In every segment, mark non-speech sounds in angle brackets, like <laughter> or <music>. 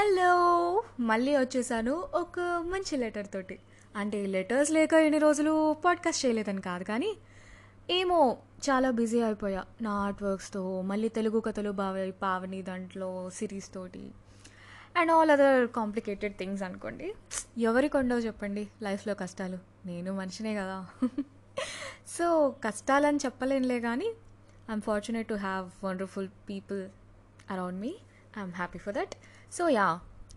Hello. మళ్ళీ వచ్చేసాను ఒక మంచి లెటర్ తోటి. అంటే లెటర్స్ లేక ఎన్ని రోజులు పాడ్కాస్ట్ చేయలేదని కాదు కానీ ఏమో చాలా బిజీ అయిపోయా. నా ఆర్ట్ వర్క్స్తో మళ్ళీ తెలుగు కథలు బావి పావని దాంట్లో సిరీస్ తోటి. And all other complicated things అనుకోండి. ఎవరికి ఉండవు చెప్పండి లైఫ్లో కష్టాలు. నేను మనిషినే కదా. <laughs> సో కష్టాలని చెప్పలేనులే కానీ I'm fortunate to have wonderful people around me I'm happy for that so yeah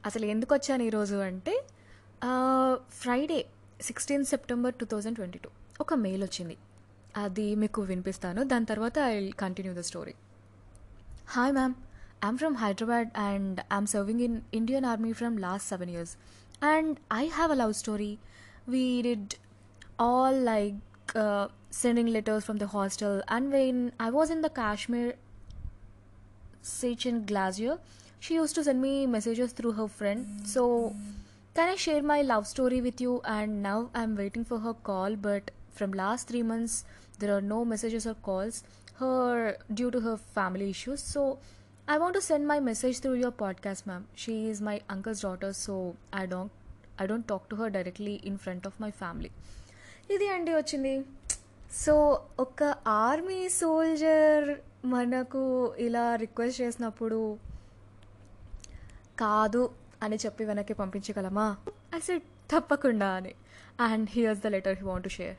అసలు ఎందుకు వచ్చాను ఈరోజు అంటే Friday sixteen September two thousand twenty two ఒక మెయిల్ వచ్చింది. అది మీకు వినిపిస్తాను. దాని తర్వాత I will continue the story hi ma'am I'm from Hyderabad and I'm serving in Indian Army from last seven years and I have a love story we did all like sending letters from the hostel and when I was in the Kashmir సీచ్ in గ్లాజియో she used to send me messages through her friend. So can I share my love story with you? And now I'm waiting for her call, but from last three months there are no messages or calls. Her due to her family issues. So I want to send my message through your podcast, ma'am. She is my uncle's daughter, so I don't I don't talk to her directly in front of my family. ఇది అండి వచ్చింది so ఒక army soldier మనకు ఇలా request చేసినప్పుడు కాదు అని చెప్పి వెనక్కి పంపించగలమా? ఐ సెడ్ తప్పకుండా అని. And here's the letter he want to share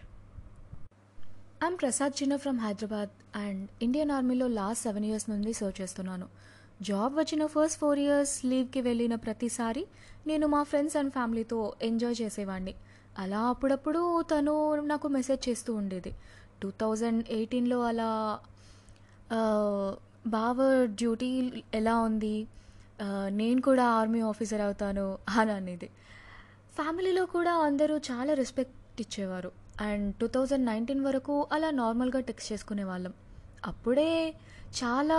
I'm Prasad చిన్న ఫ్రమ్ హైదరాబాద్ అండ్ ఇండియన్ ఆర్మీలో లాస్ట్ సెవెన్ ఇయర్స్ నుండి సర్వ్ చేస్తున్నాను. జాబ్ వచ్చిన ఫస్ట్ ఫోర్ ఇయర్స్ లీవ్కి వెళ్ళిన ప్రతిసారి నేను మా ఫ్రెండ్స్ అండ్ ఫ్యామిలీతో ఎంజాయ్ చేసేవాడిని అలా అప్పుడప్పుడు తను నాకు మెసేజ్ చేస్తూ ఉండేది. టూ థౌజండ్ ఎయిటీన్లో అలా uh, బావ డ్యూటీ ఎలా ఉంది? నేను కూడా ఆర్మీ ఆఫీసర్ అవుతాను అని అనేది. ఫ్యామిలీలో కూడా అందరూ చాలా రెస్పెక్ట్ ఇచ్చేవారు. అండ్ టూ థౌజండ్ నైన్టీన్ వరకు అలా నార్మల్గా టెక్స్ట్ చేసుకునే వాళ్ళం. అప్పుడే చాలా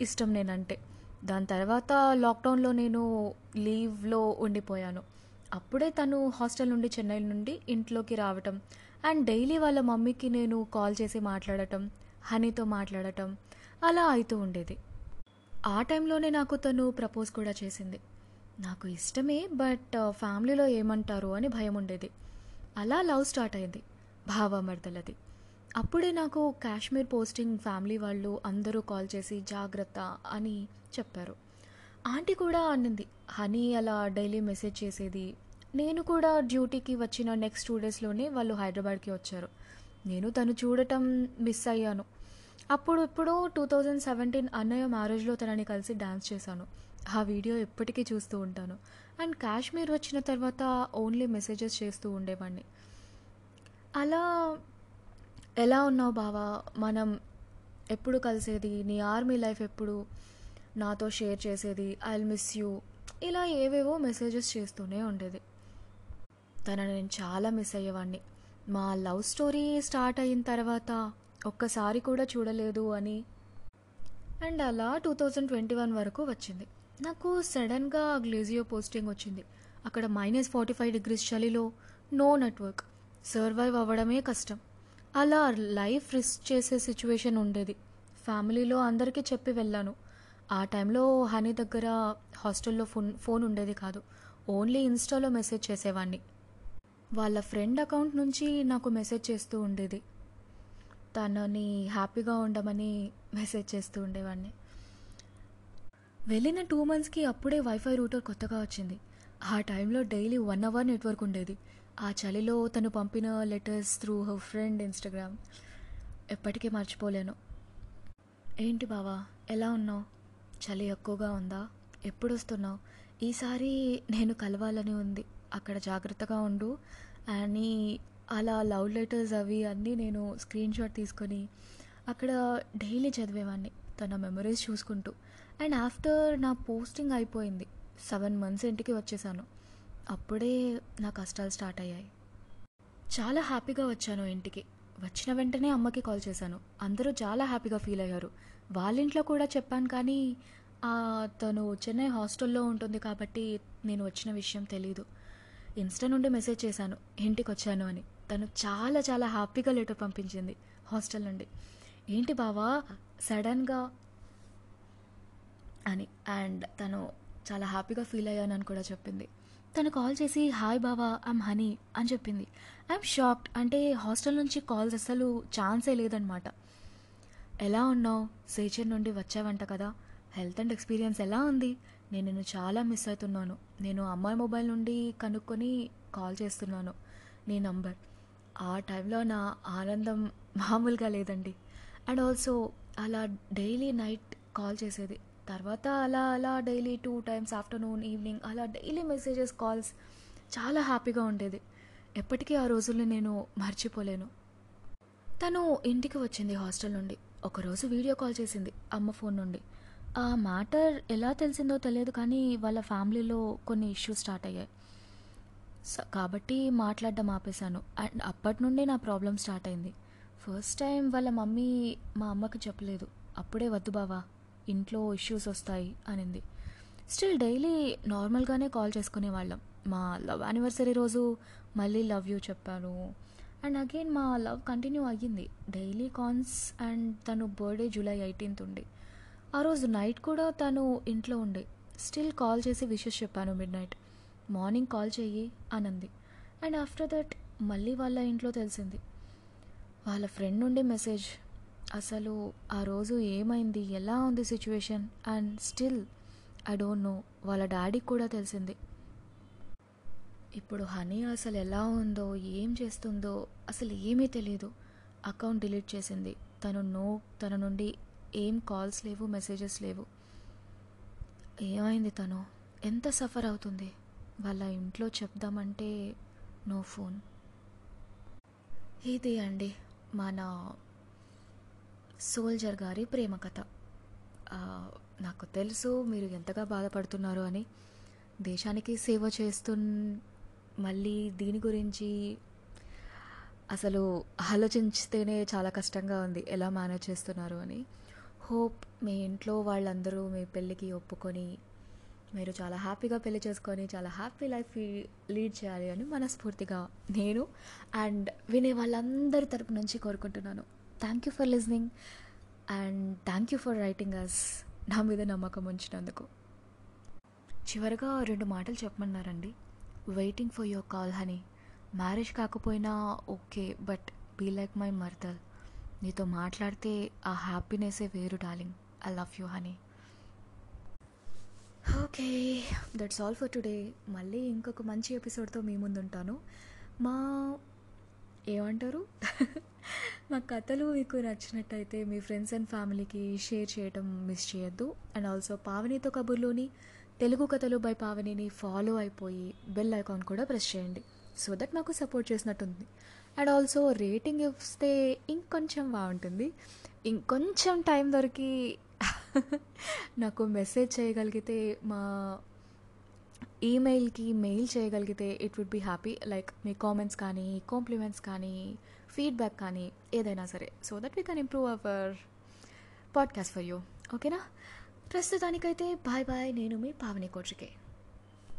ఇష్టం నేనంటే. దాని తర్వాత లాక్డౌన్లో నేను లీవ్లో ఉండిపోయాను. అప్పుడే తను హాస్టల్ నుండి చెన్నై నుండి ఇంట్లోకి రావటం అండ్ డైలీ వాళ్ళ మమ్మీకి నేను కాల్ చేసి మాట్లాడటం హనీతో మాట్లాడటం అలా అవుతూ ఉండేది. ఆ టైంలోనే నాకు తను ప్రపోజ్ కూడా చేసింది. నాకు ఇష్టమే బట్ ఫ్యామిలీలో ఏమంటారు అని భయం ఉండేది. అలా లవ్ స్టార్ట్ అయింది భావమర్దలది. అప్పుడే నాకు కాశ్మీర్ పోస్టింగ్ ఫ్యామిలీ వాళ్ళు అందరూ కాల్ చేసి జాగ్రత్త అని చెప్పారు. ఆంటీ కూడా అన్నింది హనీ అలా డైలీ మెసేజ్ చేసేది. నేను కూడా డ్యూటీకి వచ్చిన నెక్స్ట్ టూ డేస్లోనే వాళ్ళు హైదరాబాద్కి వచ్చారు. నేను తను చూడటం మిస్ అయ్యాను. అప్పుడు ఇప్పుడు టూ థౌజండ్ సెవెంటీన్ అన్నయ్య మ్యారేజ్లో తనని కలిసి డ్యాన్స్ చేశాను. ఆ వీడియో ఎప్పటికీ చూస్తూ ఉంటాను. అండ్ కాశ్మీర్ వచ్చిన తర్వాత ఓన్లీ మెసేజెస్ చేస్తూ ఉండేవాడిని అలా ఎలా ఉన్నావు బావా? మనం ఎప్పుడు కలిసేది? నీ ఆర్మీ లైఫ్ ఎప్పుడు? నాతో షేర్ చేసేది? I miss you? ఇలా ఏవేవో మెసేజెస్ చేస్తూనే ఉండేది. తనని నేను చాలా మిస్ అయ్యేవాడిని మా లవ్ స్టోరీ స్టార్ట్ అయిన తర్వాత ఒక్కసారి కూడా చూడలేదు అని. అండ్ అలా టూ థౌజండ్ ట్వంటీ వన్ వరకు వచ్చింది. నాకు సడన్గా గ్లేజియో పోస్టింగ్ వచ్చింది. అక్కడ మైనస్ ఫార్టీ ఫైవ్ డిగ్రీస్ చలిలో నో నెట్వర్క్ సర్వైవ్ అవ్వడమే కష్టం. అలా లైఫ్ రిస్క్ చేసే సిచ్యువేషన్ ఉండేది. ఫ్యామిలీలో అందరికీ చెప్పి వెళ్ళాను. ఆ టైంలో హనీ దగ్గర హాస్టల్లో ఫోన్ ఫోన్ ఉండేది కాదు. ఓన్లీ ఇన్స్టాలో మెసేజ్ చేసేవాడిని వాళ్ళ ఫ్రెండ్ అకౌంట్ నుంచి నాకు మెసేజ్ చేస్తూ ఉండేది. తనని హ్యాపీగా ఉండమని మెసేజ్ చేస్తూ ఉండేవాడిని. వెళ్ళిన టూ మంత్స్కి అప్పుడే వైఫై రూటర్ కొత్తగా వచ్చింది. ఆ టైంలో డైలీ వన్ అవర్ నెట్వర్క్ ఉండేది. ఆ చలిలో తను పంపిన letters through her friend Instagram ఎప్పటికీ మర్చిపోలేను. ఏంటి బావా ఎలా ఉన్నావు? చలి ఎక్కువగా ఉందా? ఎప్పుడు వస్తున్నావు ఈసారి నేను కలవాలని ఉంది. అక్కడ జాగ్రత్తగా ఉండు అని అలా లవ్ లెటర్స్ అవి అన్నీ నేను స్క్రీన్ షాట్ తీసుకొని అక్కడ డైలీ చదివేవాడిని తన మెమరీస్ చూసుకుంటూ. అండ్ ఆఫ్టర్ నా పోస్టింగ్ అయిపోయింది సెవెన్ మంత్స్ ఇంటికి వచ్చేసాను. అప్పుడే నా కష్టాలు స్టార్ట్ అయ్యాయి. చాలా హ్యాపీగా వచ్చాను ఇంటికి. వచ్చిన వెంటనే అమ్మకి కాల్ చేశాను. అందరూ చాలా హ్యాపీగా ఫీల్ అయ్యారు. వాళ్ళ ఇంట్లో కూడా చెప్పాను కానీ తను చెన్నై హాస్టల్లో ఉంటుంది కాబట్టి నేను వచ్చిన విషయం తెలీదు. ఇన్స్టా నుండి మెసేజ్ చేశాను ఇంటికి వచ్చాను అని. తను చాలా చాలా హ్యాపీగా లెటర్ పంపించింది హాస్టల్ నుండి. ఏంటి బావా? సడన్గా అని. అండ్ తను చాలా హ్యాపీగా ఫీల్ అయ్యానని కూడా చెప్పింది. తను కాల్ చేసి హాయ్ బావా ఐమ్ హనీ అని చెప్పింది. ఐఎమ్ షాక్డ్ అంటే హాస్టల్ నుంచి కాల్స్ అసలు ఛాన్సే లేదనమాట ఎలా ఉన్నావు? సేచర్ నుండి వచ్చావంట కదా. హెల్త్ అండ్ ఎక్స్పీరియన్స్ ఎలా ఉంది? నేను నిన్ను చాలా మిస్ అవుతున్నాను. నేను అమ్మాయి మొబైల్ నుండి కనుక్కొని కాల్ చేస్తున్నాను. నీ నంబర్. ఆ టైంలో నా ఆనందం మామూలుగా లేదండి. అండ్ ఆల్సో అలా డైలీ నైట్ కాల్ చేసేది. తర్వాత అలా అలా daily two times afternoon evening అలా డైలీ మెసేజెస్ కాల్స్ చాలా హ్యాపీగా ఉండేది. ఎప్పటికీ ఆ రోజుల్ని నేను మర్చిపోలేను. తను ఇంటికి వచ్చింది హాస్టల్ నుండి. ఒకరోజు వీడియో కాల్ చేసింది అమ్మ ఫోన్ నుండి. ఆ మ్యాటర్ ఎలా తెలిసిందో తెలియదు కానీ వాళ్ళ ఫ్యామిలీలో కొన్ని ఇష్యూస్ స్టార్ట్ అయ్యాయి. కాబట్టి మాట్లాడడం ఆపేశాను. అండ్ అప్పటి నుండి నా ప్రాబ్లం స్టార్ట్ అయింది. ఫస్ట్ టైం వాళ్ళ మమ్మీ మా అమ్మకి చెప్పలేదు. అప్పుడే వద్దు బావా ఇంట్లో ఇష్యూస్ వస్తాయి అనింది. స్టిల్ డైలీ నార్మల్గానే కాల్ చేసుకునే వాళ్ళం. మా లవ్ యానివర్సరీ రోజు మళ్ళీ లవ్ యూ చెప్పాను. అండ్ అగైన్ మా లవ్ కంటిన్యూ అయ్యింది. డైలీ కాన్స్ అండ్ తను బర్త్డే జూలై ఎయిటీన్త్ ఉండే. ఆ రోజు నైట్ కూడా తను ఇంట్లో ఉండే. స్టిల్ కాల్ చేసి విషెస్ చెప్పాను మిడ్ నైట్. మార్నింగ్ కాల్ చెయ్యి అనంది. అండ్ ఆఫ్టర్ దట్ మళ్ళీ వాళ్ళ ఇంట్లో తెలిసింది. వాళ్ళ ఫ్రెండ్ నుండి మెసేజ్. అసలు ఆ రోజు ఏమైంది? ఎలా ఉంది situation? And still I don't know. వాళ్ళ డాడీకి కూడా తెలిసింది. ఇప్పుడు హనీ అసలు ఎలా ఉందో ఏం చేస్తుందో అసలు ఏమీ తెలియదు అకౌంట్ డిలీట్ చేసింది. తను నో తన నుండి ఏం కాల్స్ లేవు మెసేజెస్ లేవు. ఏమైంది తను? ఎంత సఫర్ అవుతుంది? వాళ్ళ ఇంట్లో చెప్దామంటే నో ఫోన్. ఇది అండి మన సోల్జర్ గారి ప్రేమ కథ. నాకు తెలుసు మీరు ఎంతగా బాధపడుతున్నారు అని. దేశానికి సేవ చేస్తు మళ్ళీ దీని గురించి అసలు ఆలోచించితేనే చాలా కష్టంగా ఉంది. ఎలా మేనేజ్ చేస్తున్నారు అని. హోప్ మీ ఇంట్లో వాళ్ళందరూ మీ పెళ్ళికి ఒప్పుకొని మీరు చాలా హ్యాపీగా పెళ్ళి చేసుకొని చాలా హ్యాపీ లైఫ్ లీడ్ చేయాలి అని మనస్ఫూర్తిగా నేను అండ్ వినే వాళ్ళందరి తరపు నుంచి కోరుకుంటున్నాను. Thank you for listening and thank you for writing us నా మీద నమ్మకం ఉంచినందుకు. చివరగా రెండు మాటలు చెప్పమన్నారండి. Waiting for your call honey marriage కాకపోయినా okay but be like my మర్దల్ నీతో మాట్లాడితే ఆ హ్యాపీనెస్సే వేరు darling I love you honey okay that's all for today మళ్ళీ ఇంకొక మంచి ఎపిసోడ్తో మీ ముందు ఉంటాను మా ఏమంటారు? <laughs> మా కథలు మీకు నచ్చినట్టయితే మీ ఫ్రెండ్స్ అండ్ ఫ్యామిలీకి షేర్ చేయడం మిస్ చేయొద్దు. అండ్ ఆల్సో పావనితో కబుర్లోని తెలుగు కథలు బై పావనిని ఫాలో అయిపోయి బెల్ ఐకాన్ కూడా ప్రెస్ చేయండి. సో దట్ నాకు సపోర్ట్ చేసినట్టుంది. అండ్ ఆల్సో రేటింగ్ ఇస్తే ఇంకొంచెం బాగుంటుంది. ఇంకొంచెం టైం దొరికి <laughs> నాకు మెసేజ్ చేయగలిగితే మా ఈమెయిల్కి మెయిల్ చేయగలిగితే it would be happy like me comments కానీ కాంప్లిమెంట్స్ కానీ ఫీడ్బ్యాక్ కానీ ఏదైనా సరే. So that we can improve our podcast for you ఓకేనా ప్రస్తుతానికైతే బాయ్ బాయ్ నేను మీ పావని కోచికే